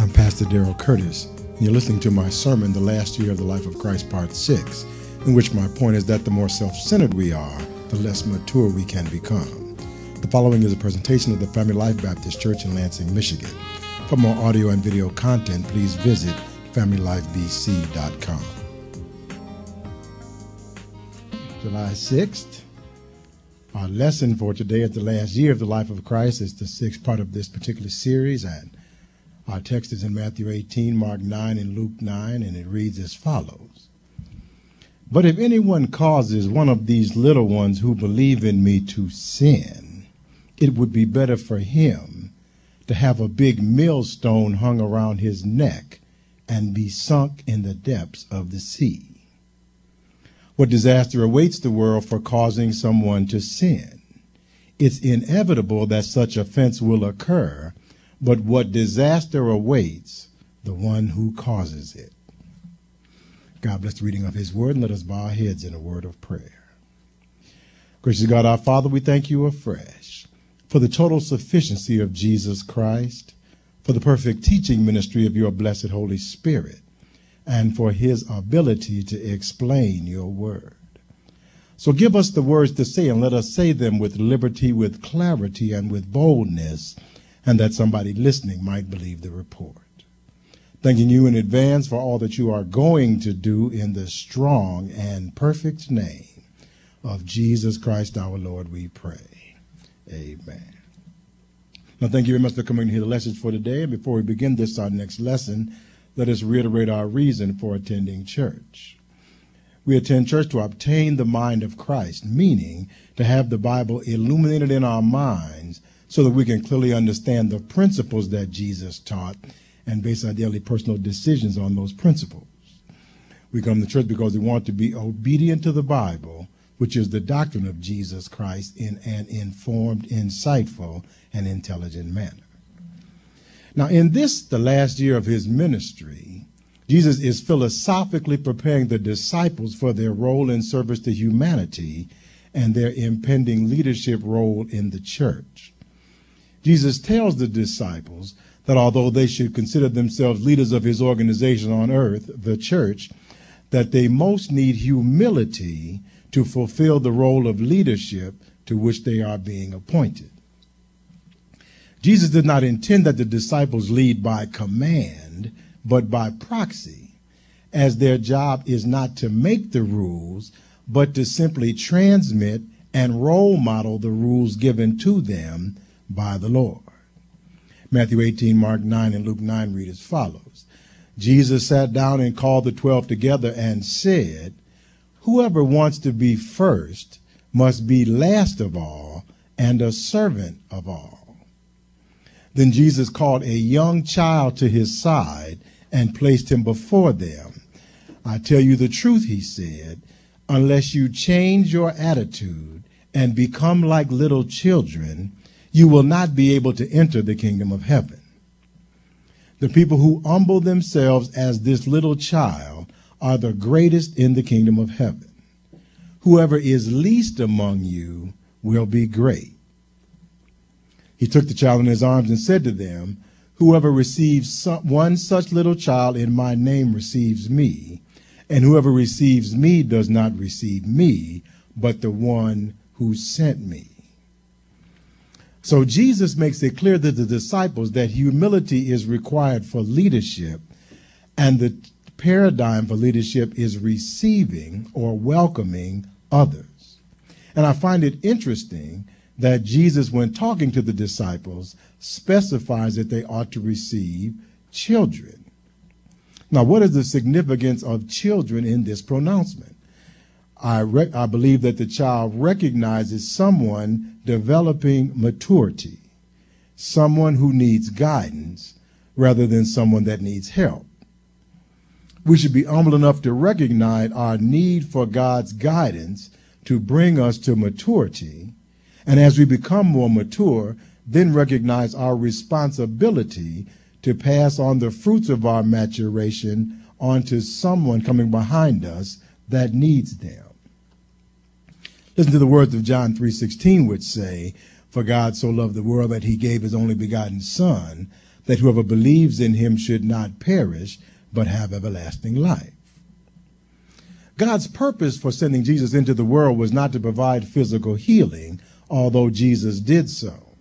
I'm Pastor Daryl Curtis, and you're listening to my sermon, The Last Year of the Life of Christ, Part 6, in which my point is that the more self centered we are, the less mature we can become. The following is a presentation of the Family Life Baptist Church in Lansing, Michigan. For more audio and video content, please visit FamilyLifeBC.com. July 6th. Our lesson for today is the last year of the life of Christ. It's the sixth part of this particular series, and our text is in Matthew 18, Mark 9, and Luke 9, and it reads as follows. But if anyone causes one of these little ones who believe in me to sin, it would be better for him to have a big millstone hung around his neck and be sunk in the depths of the sea. What disaster awaits the world for causing someone to sin? It's inevitable that such offense will occur, but what disaster awaits the one who causes it? God bless the reading of his word and let us bow our heads in a word of prayer. Gracious God, our Father, we thank you afresh for the total sufficiency of Jesus Christ, for the perfect teaching ministry of your blessed Holy Spirit, and for his ability to explain your word. So give us the words to say and let us say them with liberty, with clarity, and with boldness, and that somebody listening might believe the report. Thanking you in advance for all that you are going to do in the strong and perfect name of Jesus Christ our Lord, we pray. Amen. Now, thank you very much for coming to hear the lesson for today. And before we begin this, our next lesson, let us reiterate our reason for attending church. We attend church to obtain the mind of Christ, meaning to have the Bible illuminated in our minds so that we can clearly understand the principles that Jesus taught and base our daily personal decisions on those principles. We come to church because we want to be obedient to the Bible, which is the doctrine of Jesus Christ, in an informed, insightful, and intelligent manner. Now, in this, the last year of his ministry, Jesus is philosophically preparing the disciples for their role in service to humanity and their impending leadership role in the church. Jesus tells the disciples that although they should consider themselves leaders of his organization on earth, the church, that they most need humility to fulfill the role of leadership to which they are being appointed. Jesus did not intend that the disciples lead by command, but by proxy, as their job is not to make the rules, but to simply transmit and role model the rules given to them by the Lord. Matthew 18, Mark 9, and Luke 9 read as follows. Jesus sat down and called the twelve together and said, Whoever wants to be first must be last of all and a servant of all. Then Jesus called a young child to his side and placed him before them. I tell you the truth, he said, unless you change your attitude and become like little children, you will not be able to enter the kingdom of heaven. The people who humble themselves as this little child are the greatest in the kingdom of heaven. Whoever is least among you will be great. He took the child in his arms and said to them, Whoever receives one such little child in my name receives me, and whoever receives me does not receive me, but the one who sent me. So Jesus makes it clear to the disciples that humility is required for leadership, and the paradigm for leadership is receiving or welcoming others. And I find it interesting that Jesus, when talking to the disciples, specifies that they ought to receive children. Now, what is the significance of children in this pronouncement? I, I believe that the child recognizes someone developing maturity, someone who needs guidance rather than someone that needs help. We should be humble enough to recognize our need for God's guidance to bring us to maturity and as we become more mature, then recognize our responsibility to pass on the fruits of our maturation onto someone coming behind us that needs them. Listen to the words of John 3:16 which say, "For God so loved the world that he gave his only begotten son, that whoever believes in him should not perish, but have everlasting life. God's purpose for sending Jesus into the world was not to provide physical healing, although Jesus did so.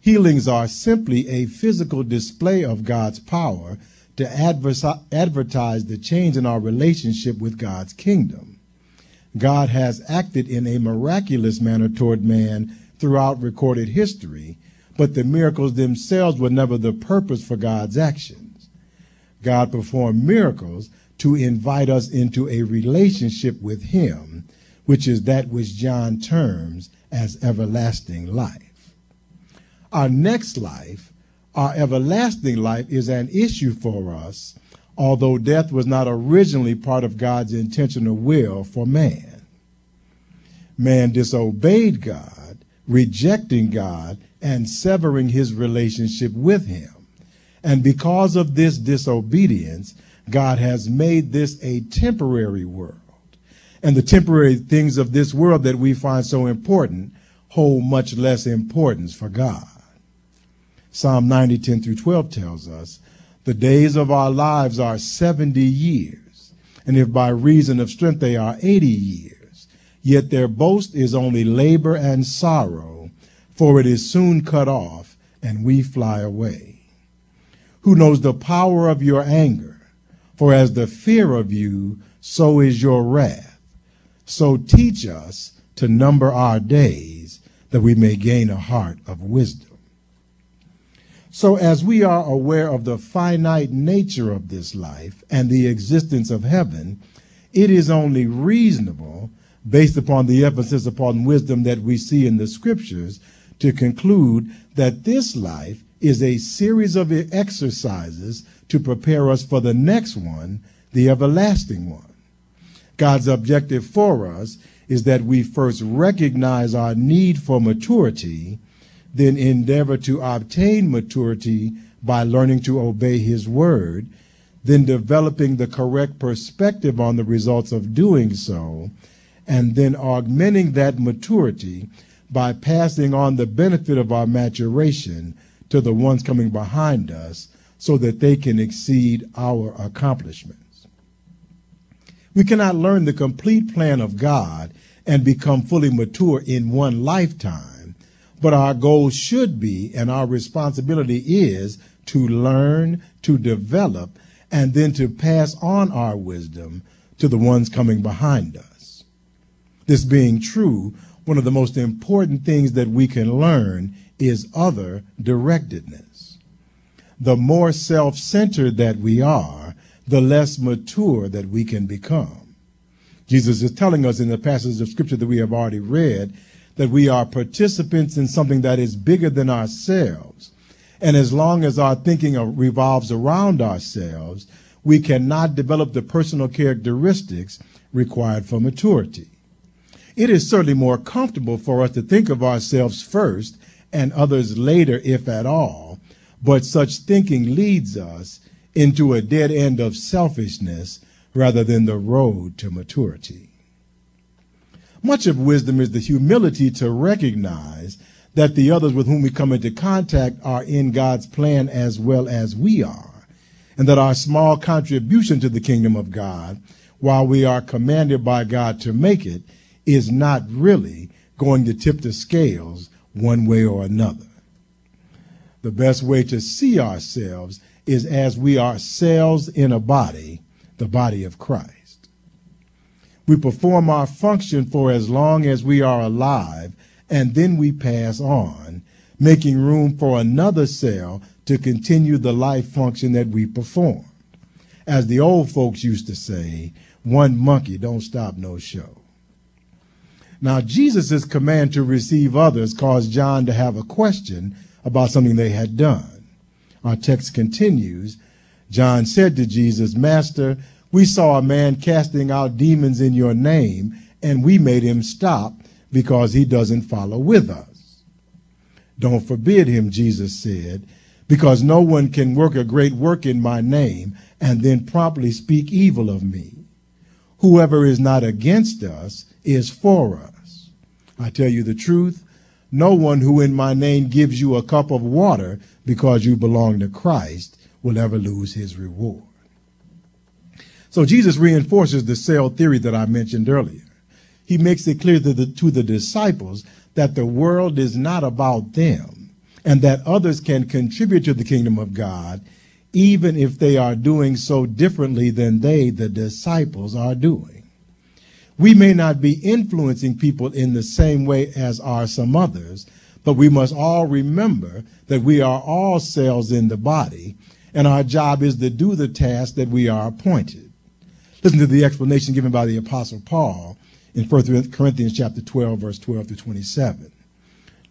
Healings are simply a physical display of God's power to advertise the change in our relationship with God's kingdom. God has acted in a miraculous manner toward man throughout recorded history, but the miracles themselves were never the purpose for God's actions. God performed miracles to invite us into a relationship with Him, which is that which John terms as everlasting life. Our next life, our everlasting life, is an issue for us, although death was not originally part of God's intentional will for man. Man disobeyed God, rejecting God, and severing his relationship with him. And because of this disobedience, God has made this a temporary world. And the temporary things of this world that we find so important hold much less importance for God. Psalm 90, 10 through 12 tells us, the days of our lives are 70 years, and if by reason of strength they are 80 years, yet their boast is only labor and sorrow, for it is soon cut off, and we fly away. Who knows the power of your anger? For as the fear of you, so is your wrath. So teach us to number our days that we may gain a heart of wisdom. So as we are aware of the finite nature of this life and the existence of heaven, it is only reasonable, based upon the emphasis upon wisdom that we see in the scriptures, to conclude that this life is a series of exercises to prepare us for the next one, the everlasting one. God's objective for us is that we first recognize our need for maturity, then endeavor to obtain maturity by learning to obey His word, then developing the correct perspective on the results of doing so, and then augmenting that maturity by passing on the benefit of our maturation to the ones coming behind us so that they can exceed our accomplishments. We cannot learn the complete plan of God and become fully mature in one lifetime, but our goal should be and our responsibility is to learn, to develop, and then to pass on our wisdom to the ones coming behind us. This being true, one of the most important things that we can learn is other directedness the more self centered that we are, the less mature that we can become. Jesus is telling us in the passage of scripture that we have already read that we are participants in something that is bigger than ourselves. And as long as our thinking uh, revolves around ourselves, we cannot develop the personal characteristics required for maturity. It is certainly more comfortable for us to think of ourselves first and others later, if at all, but such thinking leads us into a dead end of selfishness rather than the road to maturity. Much of wisdom is the humility to recognize that the others with whom we come into contact are in God's plan as well as we are, and that our small contribution to the kingdom of God, while we are commanded by God to make it, is not really going to tip the scales one way or another the best way to see ourselves is as we are cells in a body, the body of Christ. We perform our function for as long as we are alive, and then we pass on, making room for another cell to continue the life function that we performed. As the old folks used to say, one monkey don't stop no show. Now, Jesus' command to receive others caused John to have a question about something they had done. Our text continues. John said to Jesus, Master, we saw a man casting out demons in your name, and we made him stop because he doesn't follow with us. Don't forbid him, Jesus said, because no one can work a great work in my name and then promptly speak evil of me. Whoever is not against us is for us. I tell you the truth, no one who in my name gives you a cup of water because you belong to Christ will ever lose his reward. So Jesus reinforces the cell theory that I mentioned earlier. He makes it clear to the, to the disciples that the world is not about them and that others can contribute to the kingdom of God even if they are doing so differently than they, the disciples, are doing. We may not be influencing people in the same way as are some others, but we must all remember that we are all cells in the body, and our job is to do the task that we are appointed. Listen to the explanation given by the Apostle Paul in 1 Corinthians chapter 12, verse 12 to 27.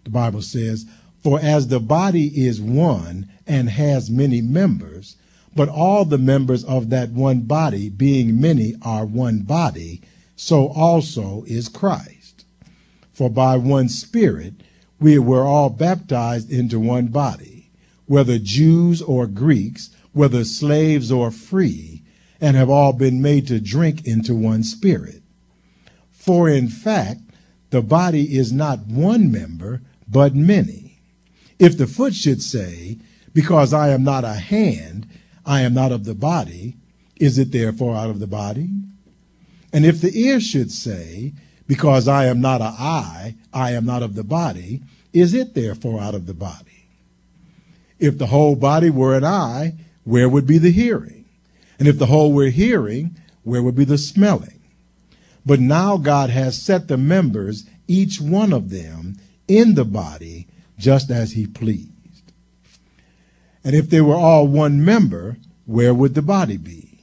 The Bible says, For as the body is one and has many members, but all the members of that one body, being many, are one body, so also is Christ. For by one Spirit we were all baptized into one body, whether Jews or Greeks, whether slaves or free, and have all been made to drink into one Spirit. For in fact, the body is not one member, but many. If the foot should say, Because I am not a hand, I am not of the body, is it therefore out of the body? And if the ear should say, Because I am not a eye, I am not of the body, is it therefore out of the body? If the whole body were an eye, where would be the hearing? And if the whole were hearing, where would be the smelling? But now God has set the members, each one of them, in the body just as he pleased. And if they were all one member, where would the body be?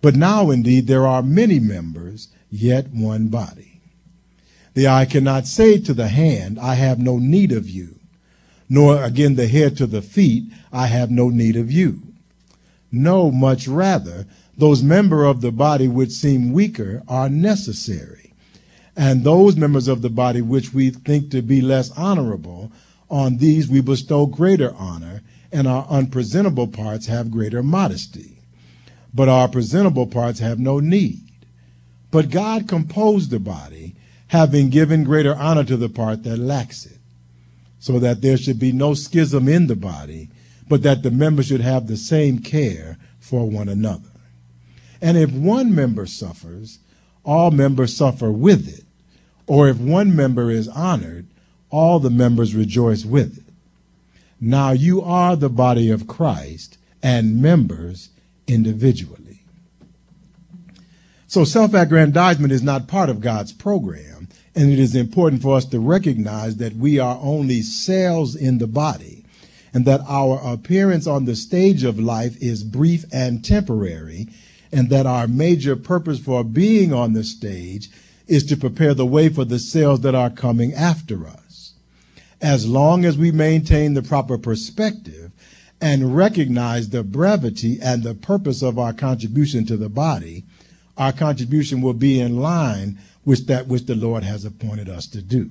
But now indeed there are many members, yet one body. The eye cannot say to the hand, I have no need of you, nor again the head to the feet, I have no need of you. No, much rather, those members of the body which seem weaker are necessary. And those members of the body which we think to be less honorable, on these we bestow greater honor, and our unpresentable parts have greater modesty. But our presentable parts have no need. But God composed the body, having given greater honor to the part that lacks it, so that there should be no schism in the body, but that the members should have the same care for one another. And if one member suffers, all members suffer with it. Or if one member is honored, all the members rejoice with it. Now you are the body of Christ and members individually. So self aggrandizement is not part of God's program, and it is important for us to recognize that we are only cells in the body, and that our appearance on the stage of life is brief and temporary, and that our major purpose for being on the stage is to prepare the way for the cells that are coming after us. As long as we maintain the proper perspective and recognize the brevity and the purpose of our contribution to the body, our contribution will be in line with that which the Lord has appointed us to do.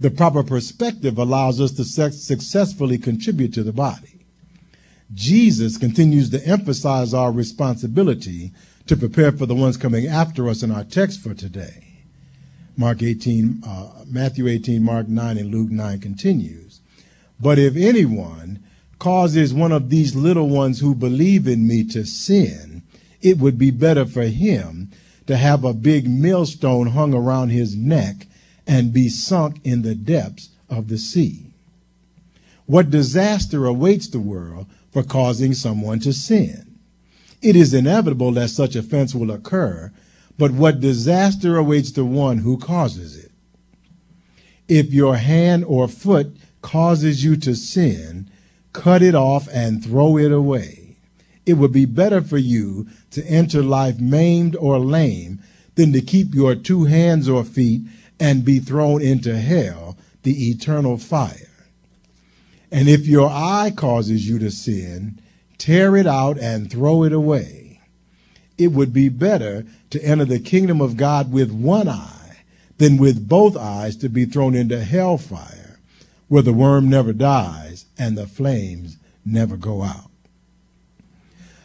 The proper perspective allows us to successfully contribute to the body. Jesus continues to emphasize our responsibility to prepare for the ones coming after us in our text for today. Mark 18, uh, Matthew 18, Mark 9, and Luke 9 continues. But if anyone causes one of these little ones who believe in me to sin, it would be better for him to have a big millstone hung around his neck and be sunk in the depths of the sea. What disaster awaits the world for causing someone to sin. It is inevitable that such offense will occur, but what disaster awaits the one who causes it? If your hand or foot causes you to sin, cut it off and throw it away. It would be better for you to enter life maimed or lame than to keep your two hands or feet and be thrown into hell, the eternal fire. And if your eye causes you to sin, tear it out and throw it away. It would be better to enter the kingdom of God with one eye than with both eyes to be thrown into hellfire, where the worm never dies and the flames never go out.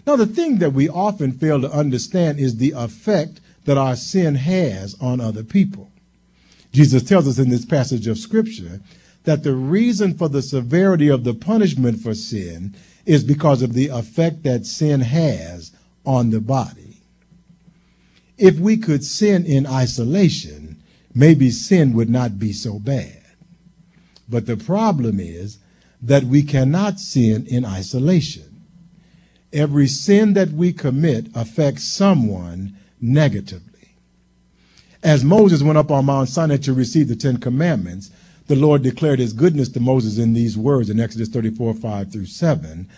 Now, the thing that we often fail to understand is the effect that our sin has on other people. Jesus tells us in this passage of Scripture that the reason for the severity of the punishment for sin is because of the effect that sin has on the body. If we could sin in isolation, maybe sin would not be so bad. But the problem is that we cannot sin in isolation. Every sin that we commit affects someone negatively. As Moses went up on Mount Sinai to receive the Ten Commandments, the Lord declared his goodness to Moses in these words in Exodus 34, 5 through 7.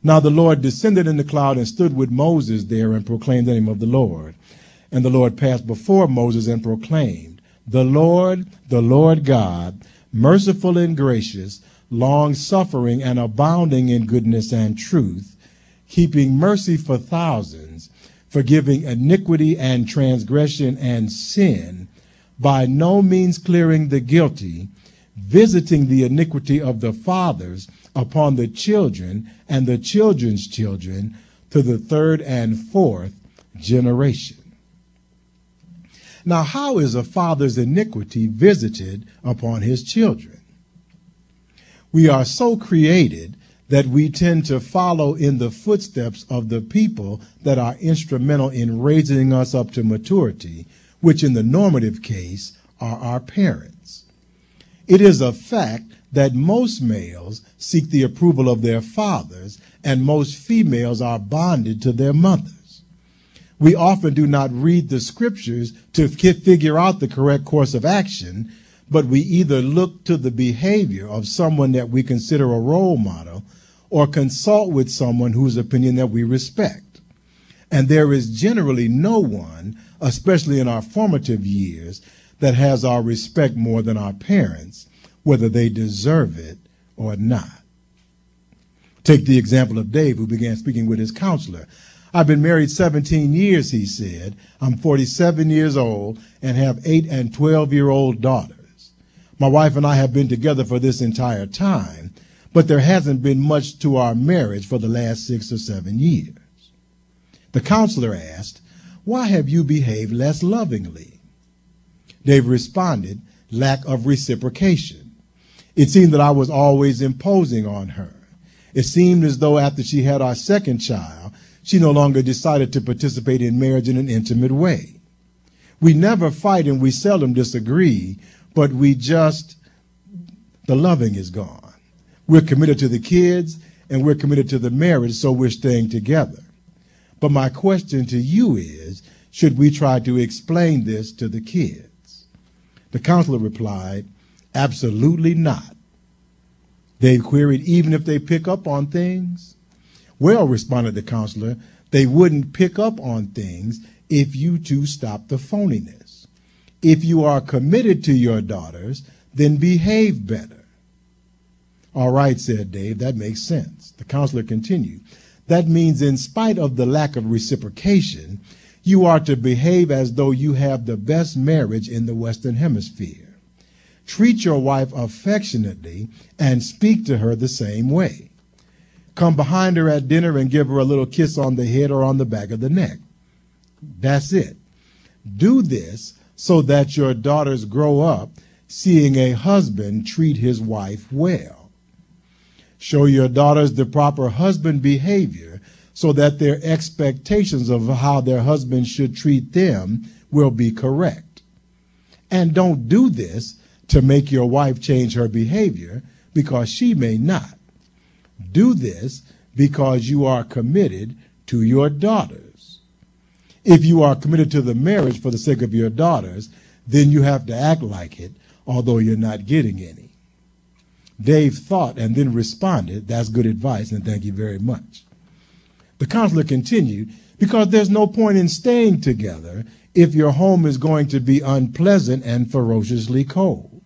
Now the Lord descended in the cloud and stood with Moses there and proclaimed the name of the Lord. And the Lord passed before Moses and proclaimed, The Lord, the Lord God, merciful and gracious, long suffering and abounding in goodness and truth, keeping mercy for thousands, forgiving iniquity and transgression and sin, by no means clearing the guilty, visiting the iniquity of the fathers upon the children and the children's children to the third and fourth generation. Now, how is a father's iniquity visited upon his children? We are so created that we tend to follow in the footsteps of the people that are instrumental in raising us up to maturity, which in the normative case are our parents. It is a fact that most males seek the approval of their fathers and most females are bonded to their mothers. We often do not read the scriptures to figure out the correct course of action but we either look to the behavior of someone that we consider a role model or consult with someone whose opinion that we respect. And there is generally no one, especially in our formative years, that has our respect more than our parents, whether they deserve it or not. Take the example of Dave, who began speaking with his counselor. I've been married 17 years, he said. I'm 47 years old and have 8 and 12 year old daughters. My wife and I have been together for this entire time, but there hasn't been much to our marriage for the last six or seven years. The counselor asked, Why have you behaved less lovingly? Dave responded, Lack of reciprocation. It seemed that I was always imposing on her. It seemed as though after she had our second child, she no longer decided to participate in marriage in an intimate way. We never fight and we seldom disagree, but we just, the loving is gone. We're committed to the kids and we're committed to the marriage, so we're staying together. But my question to you is, should we try to explain this to the kids? The counselor replied, absolutely not. They queried, even if they pick up on things? Well, responded the counselor, they wouldn't pick up on things if you two stopped the phoniness. If you are committed to your daughters, then behave better. All right, said Dave, that makes sense. The counselor continued. That means, in spite of the lack of reciprocation, you are to behave as though you have the best marriage in the Western Hemisphere. Treat your wife affectionately and speak to her the same way. Come behind her at dinner and give her a little kiss on the head or on the back of the neck. That's it. Do this so that your daughters grow up seeing a husband treat his wife well. Show your daughters the proper husband behavior so that their expectations of how their husband should treat them will be correct. And don't do this to make your wife change her behavior because she may not. Do this because you are committed to your daughters. If you are committed to the marriage for the sake of your daughters, then you have to act like it, although you're not getting any. Dave thought and then responded, That's good advice, and thank you very much. The counselor continued, Because there's no point in staying together if your home is going to be unpleasant and ferociously cold.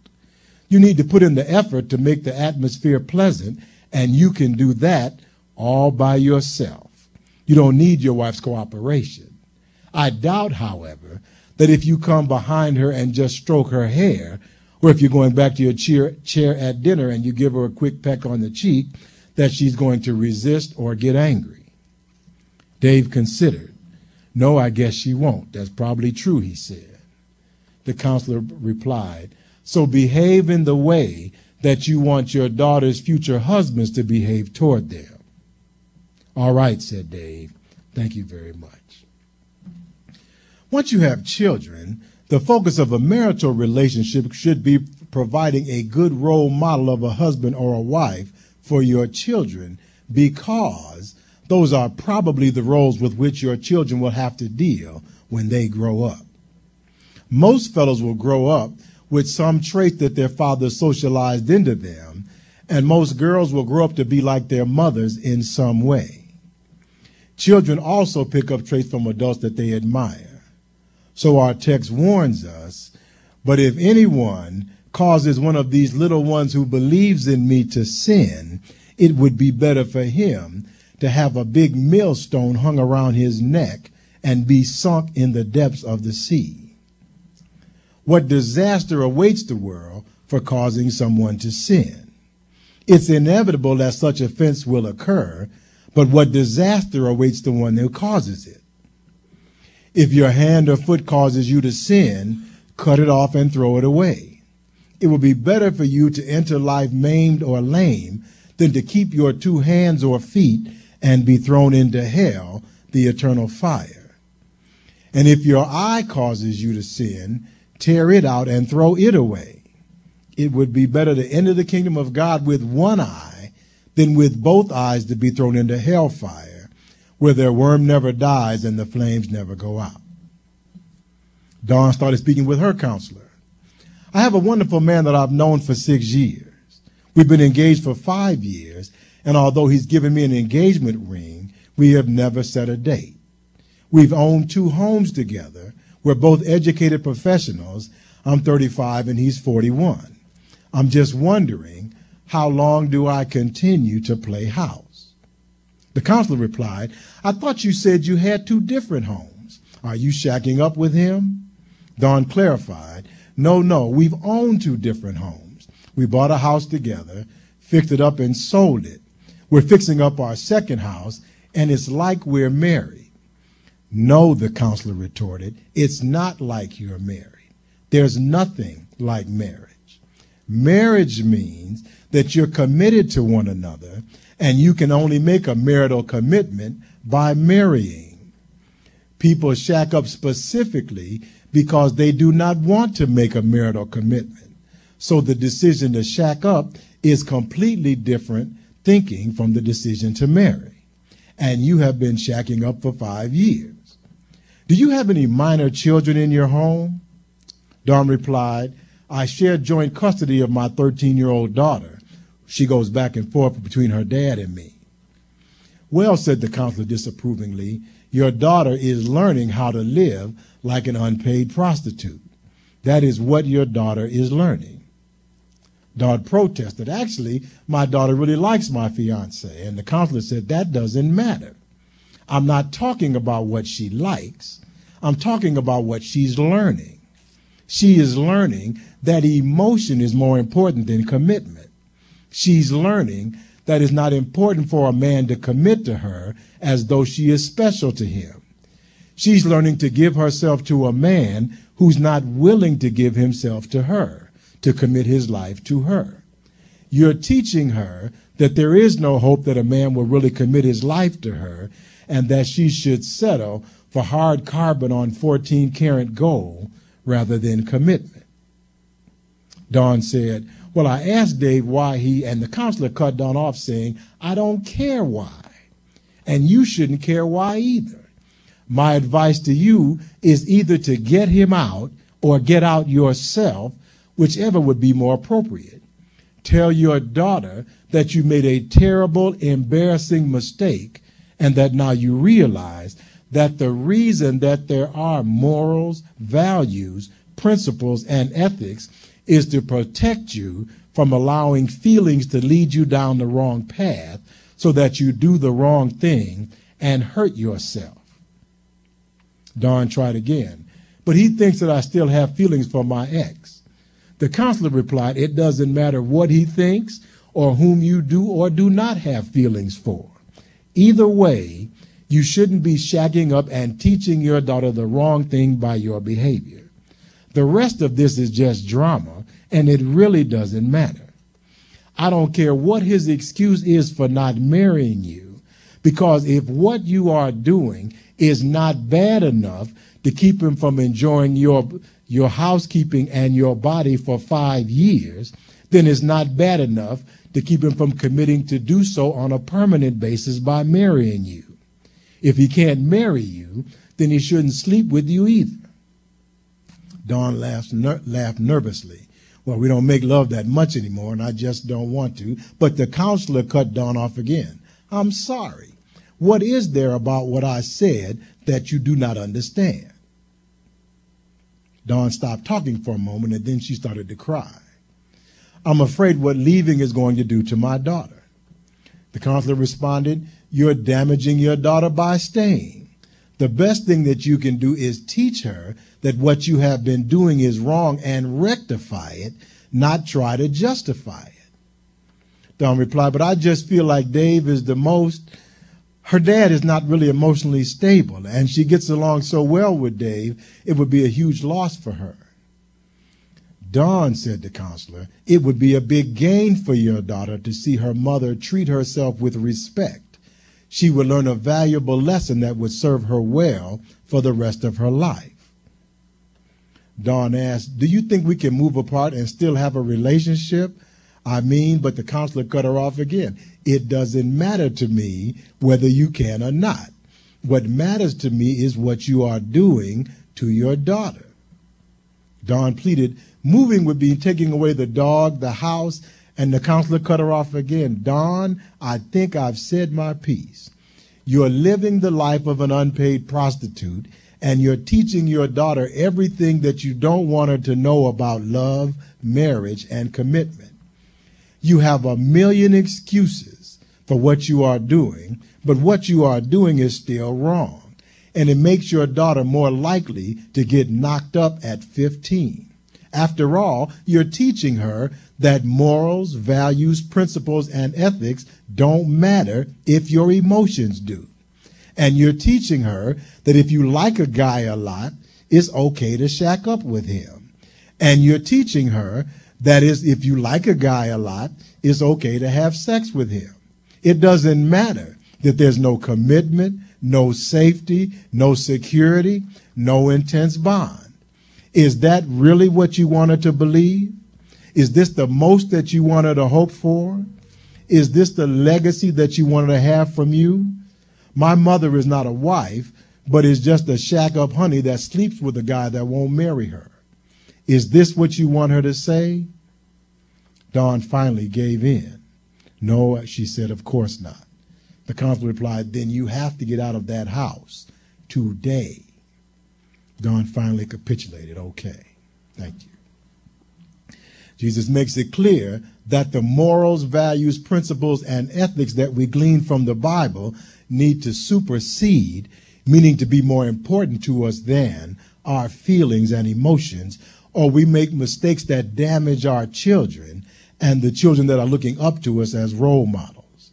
You need to put in the effort to make the atmosphere pleasant, and you can do that all by yourself. You don't need your wife's cooperation. I doubt, however, that if you come behind her and just stroke her hair, or if you're going back to your chair, chair at dinner and you give her a quick peck on the cheek, that she's going to resist or get angry. Dave considered. No, I guess she won't. That's probably true, he said. the counselor replied. So behave in the way that you want your daughter's future husbands to behave toward them. All right, said Dave. Thank you very much. Once you have children, the focus of a marital relationship should be providing a good role model of a husband or a wife for your children because those are probably the roles with which your children will have to deal when they grow up. Most fellows will grow up with some trait that their father socialized into them, and most girls will grow up to be like their mothers in some way. Children also pick up traits from adults that they admire. So our text warns us, but if anyone causes one of these little ones who believes in me to sin, it would be better for him to have a big millstone hung around his neck and be sunk in the depths of the sea. What disaster awaits the world for causing someone to sin? It's inevitable that such offense will occur, but what disaster awaits the one who causes it? If your hand or foot causes you to sin, cut it off and throw it away. It will be better for you to enter life maimed or lame than to keep your two hands or feet and be thrown into hell, the eternal fire. And if your eye causes you to sin, tear it out and throw it away. It would be better to enter the kingdom of God with one eye than with both eyes to be thrown into hellfire, where their worm never dies and the flames never go out. Dawn started speaking with her counselor. I have a wonderful man that I've known for six years. We've been engaged for five years, and although he's given me an engagement ring, we have never set a date. We've owned two homes together. We're both educated professionals. I'm 35 and he's 41. I'm just wondering, how long do I continue to play house? The counselor replied, I thought you said you had two different homes. Are you shacking up with him? Dawn clarified, no, no, we've owned two different homes. We bought a house together, fixed it up and sold it. We're fixing up our second house and it's like we're married. No, the counselor retorted, it's not like you're married. There's nothing like marriage. Marriage means that you're committed to one another and you can only make a marital commitment by marrying. People shack up specifically because they do not want to make a marital commitment. So the decision to shack up is completely different thinking from the decision to marry. And you have been shacking up for five years. Do you have any minor children in your home? Dawn replied, I share joint custody of my 13 year old daughter. She goes back and forth between her dad and me. Well, said the counselor disapprovingly, your daughter is learning how to live like an unpaid prostitute. That is what your daughter is learning. Dawn protested. Actually, my daughter really likes my fiance. And the counselor said, that doesn't matter. I'm not talking about what she likes. I'm talking about what she's learning. She is learning that emotion is more important than commitment. She's learning that it's not important for a man to commit to her as though she is special to him. She's learning to give herself to a man who's not willing to give himself to her, to commit his life to her. You're teaching her that there is no hope that a man will really commit his life to her and that she should settle for hard carbon on 14 karat gold rather than commitment. Dawn said, Well, I asked Dave why he, and the counselor cut Dawn off saying, I don't care why. And you shouldn't care why either. My advice to you is either to get him out or get out yourself, whichever would be more appropriate. Tell your daughter that you made a terrible, embarrassing mistake and that now you realize that the reason that there are morals, values, principles, and ethics is to protect you from allowing feelings to lead you down the wrong path so that you do the wrong thing and hurt yourself. Dawn tried again, but he thinks that I still have feelings for my ex. The counselor replied, It doesn't matter what he thinks or whom you do or do not have feelings for. Either way, you shouldn't be shacking up and teaching your daughter the wrong thing by your behavior. The rest of this is just drama, and it really doesn't matter. I don't care what his excuse is for not marrying you, because if what you are doing is not bad enough to keep him from enjoying your, your housekeeping and your body for five years, then it's not bad enough to keep him from committing to do so on a permanent basis by marrying you. If he can't marry you, then he shouldn't sleep with you either. Dawn laughed, ner- laughed nervously. Well, we don't make love that much anymore, and I just don't want to. But the counselor cut Dawn off again. I'm sorry. What is there about what I said that you do not understand? Dawn stopped talking for a moment, and then she started to cry. I'm afraid what leaving is going to do to my daughter. The counselor responded, You're damaging your daughter by staying. The best thing that you can do is teach her that what you have been doing is wrong and rectify it, not try to justify it. Dawn replied, But I just feel like Dave is the most. Her dad is not really emotionally stable, and she gets along so well with Dave, it would be a huge loss for her. Dawn, said the counselor, it would be a big gain for your daughter to see her mother treat herself with respect. She would learn a valuable lesson that would serve her well for the rest of her life. Dawn asked, Do you think we can move apart and still have a relationship? I mean, but the counselor cut her off again. It doesn't matter to me whether you can or not. What matters to me is what you are doing to your daughter. Dawn pleaded, Moving would be taking away the dog, the house, and the counselor cut her off again. Dawn, I think I've said my piece. You're living the life of an unpaid prostitute, and you're teaching your daughter everything that you don't want her to know about love, marriage, and commitment. You have a million excuses for what you are doing, but what you are doing is still wrong. And it makes your daughter more likely to get knocked up at 15. After all, you're teaching her that morals, values, principles, and ethics don't matter if your emotions do. And you're teaching her that if you like a guy a lot, it's okay to shack up with him. And you're teaching her that is, if you like a guy a lot, it's okay to have sex with him. It doesn't matter that there's no commitment, no safety, no security, no intense bond. Is that really what you wanted to believe? Is this the most that you wanted to hope for? Is this the legacy that you wanted to have from you? My mother is not a wife, but is just a shack up honey that sleeps with a guy that won't marry her. Is this what you want her to say? Dawn finally gave in. No, she said, of course not. The counselor replied, then you have to get out of that house today. Dawn finally capitulated. Okay. Thank you. Jesus makes it clear that the morals, values, principles, and ethics that we glean from the Bible need to supersede, meaning to be more important to us than our feelings and emotions, or we make mistakes that damage our children and the children that are looking up to us as role models.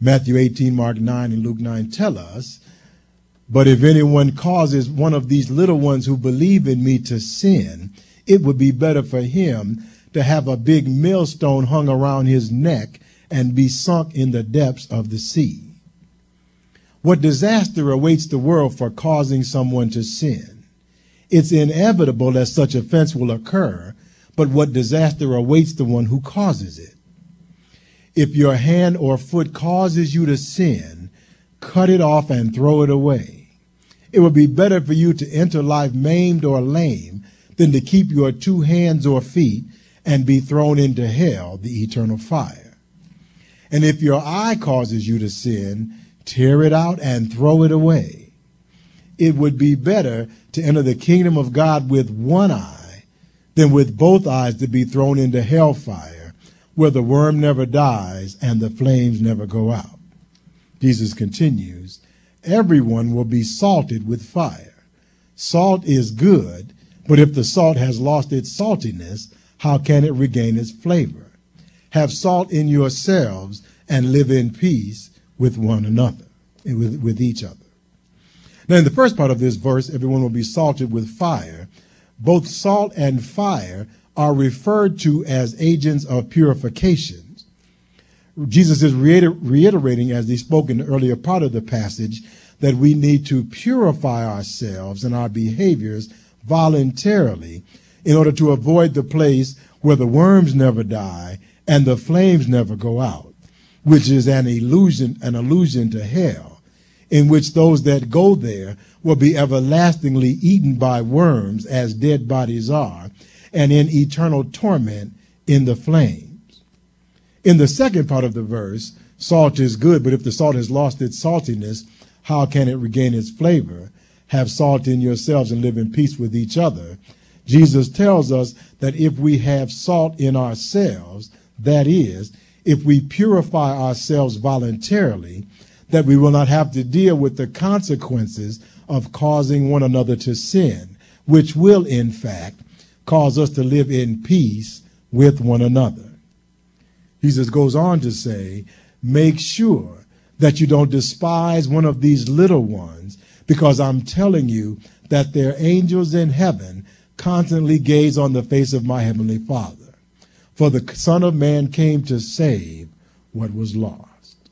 Matthew 18, Mark 9, and Luke 9 tell us but if anyone causes one of these little ones who believe in me to sin, it would be better for him to have a big millstone hung around his neck and be sunk in the depths of the sea. What disaster awaits the world for causing someone to sin? It's inevitable that such offense will occur, but what disaster awaits the one who causes it? If your hand or foot causes you to sin, cut it off and throw it away. It would be better for you to enter life maimed or lame than to keep your two hands or feet and be thrown into hell, the eternal fire. And if your eye causes you to sin, tear it out and throw it away. It would be better to enter the kingdom of God with one eye than with both eyes to be thrown into hellfire, where the worm never dies and the flames never go out. Jesus continues, everyone will be salted with fire. Salt is good, but if the salt has lost its saltiness, how can it regain its flavor? Have salt in yourselves and live in peace with one another, eh, with, with each other. Now, in the first part of this verse, everyone will be salted with fire, both salt and fire are referred to as agents of purification. Jesus is reiterating, as he spoke in the earlier part of the passage, that we need to purify ourselves and our behaviors voluntarily in order to avoid the place where the worms never die and the flames never go out, which is an illusion, an allusion to hell, in which those that go there will be everlastingly eaten by worms as dead bodies are, and in eternal torment in the flames. In the second part of the verse, salt is good, but if the salt has lost its saltiness, how can it regain its flavor? Have salt in yourselves and live in peace with each other. Jesus tells us that if we have salt in ourselves, that is, if we purify ourselves voluntarily, that we will not have to deal with the consequences of causing one another to sin, which will, in fact, cause us to live in peace with one another. Jesus goes on to say, make sure that you don't despise one of these little ones, because I'm telling you that their angels in heaven constantly gaze on the face of my heavenly Father. For the Son of Man came to save what was lost.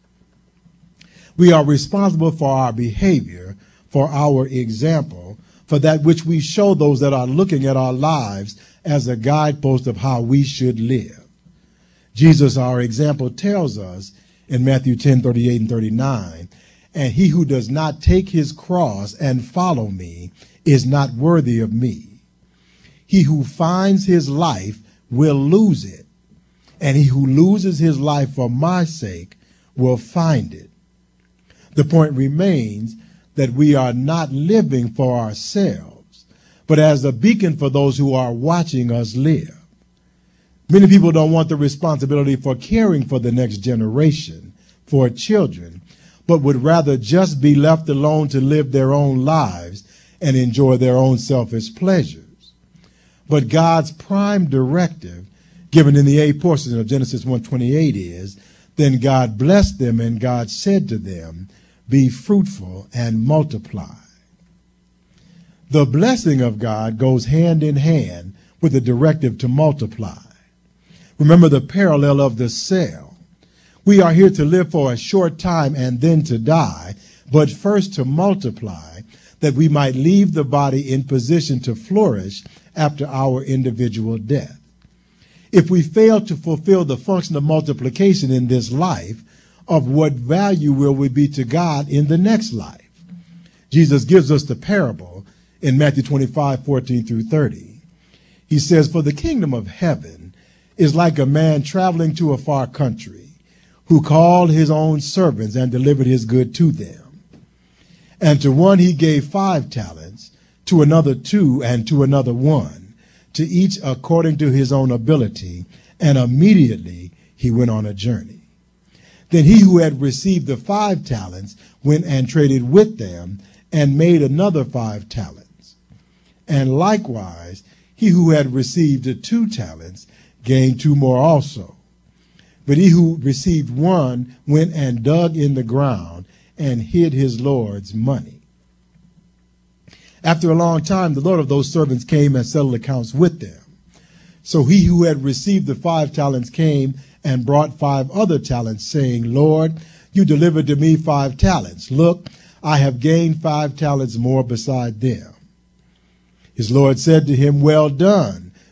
We are responsible for our behavior, for our example, for that which we show those that are looking at our lives as a guidepost of how we should live. Jesus, our example, tells us in Matthew 10 38 and 39. And he who does not take his cross and follow me is not worthy of me. He who finds his life will lose it, and he who loses his life for my sake will find it. The point remains that we are not living for ourselves, but as a beacon for those who are watching us live. Many people don't want the responsibility for caring for the next generation, for children, but would rather just be left alone to live their own lives and enjoy their own selfish pleasures. But God's prime directive, given in the eighth portion of Genesis 1:28, is, Then God blessed them, and God said to them, Be fruitful and multiply. The blessing of God goes hand in hand with the directive to multiply. Remember the parallel of the cell. We are here to live for a short time and then to die, but first to multiply, that we might leave the body in position to flourish after our individual death. If we fail to fulfill the function of multiplication in this life, of what value will we be to God in the next life? Jesus gives us the parable in Matthew 25, 14 through 30. He says, For the kingdom of heaven is like a man traveling to a far country who called his own servants and delivered his good to them. And to one he gave five talents, to another two, and to another one, to each according to his own ability, and immediately he went on a journey. Then he who had received the five talents went and traded with them and made another five talents. And likewise, he who had received the two talents gained two more also. But he who received one went and dug in the ground and hid his Lord's money. After a long time, the Lord of those servants came and settled accounts with them. So he who had received the five talents came and brought five other talents, saying, Lord, you delivered to me five talents. Look, I have gained five talents more beside them. His Lord said to him, Well done,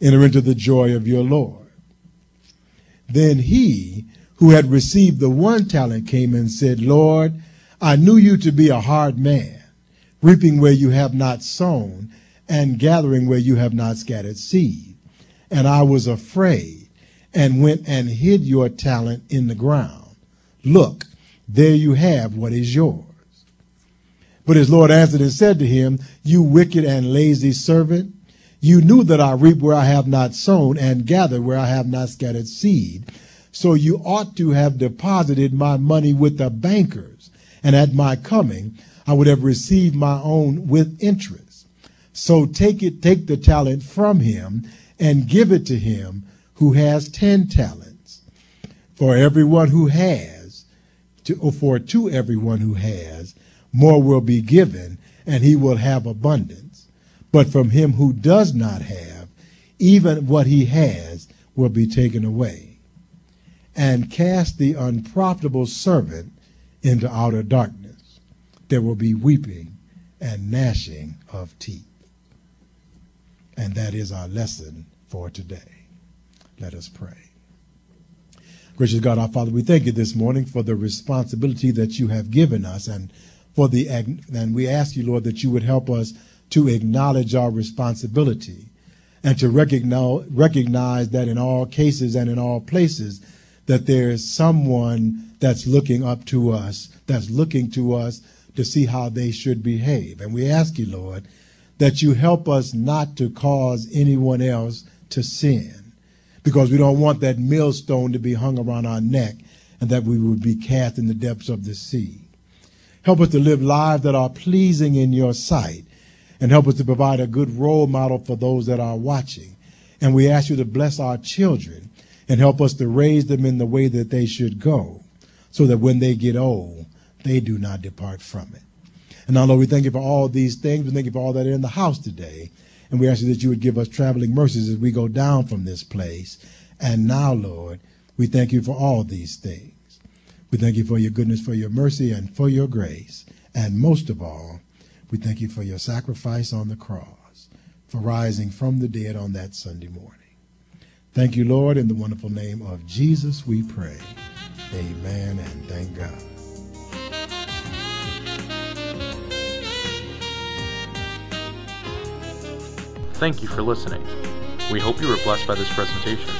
Enter into the joy of your Lord. Then he who had received the one talent came and said, Lord, I knew you to be a hard man, reaping where you have not sown, and gathering where you have not scattered seed. And I was afraid, and went and hid your talent in the ground. Look, there you have what is yours. But his Lord answered and said to him, You wicked and lazy servant, You knew that I reap where I have not sown and gather where I have not scattered seed. So you ought to have deposited my money with the bankers, and at my coming I would have received my own with interest. So take it, take the talent from him and give it to him who has ten talents. For everyone who has, to, or for to everyone who has, more will be given, and he will have abundance. But from him who does not have, even what he has will be taken away. And cast the unprofitable servant into outer darkness. There will be weeping and gnashing of teeth. And that is our lesson for today. Let us pray. Gracious God, our Father, we thank you this morning for the responsibility that you have given us and for the, and we ask you, Lord, that you would help us to acknowledge our responsibility and to recognize, recognize that in all cases and in all places that there is someone that's looking up to us, that's looking to us to see how they should behave. And we ask you, Lord, that you help us not to cause anyone else to sin because we don't want that millstone to be hung around our neck and that we would be cast in the depths of the sea. Help us to live lives that are pleasing in your sight and help us to provide a good role model for those that are watching. And we ask you to bless our children and help us to raise them in the way that they should go so that when they get old, they do not depart from it. And now, Lord, we thank you for all these things. We thank you for all that are in the house today. And we ask you that you would give us traveling mercies as we go down from this place. And now, Lord, we thank you for all these things. We thank you for your goodness, for your mercy, and for your grace. And most of all, we thank you for your sacrifice on the cross, for rising from the dead on that Sunday morning. Thank you, Lord. In the wonderful name of Jesus, we pray. Amen and thank God. Thank you for listening. We hope you were blessed by this presentation.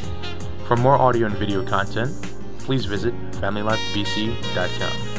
For more audio and video content, please visit FamilyLifeBC.com.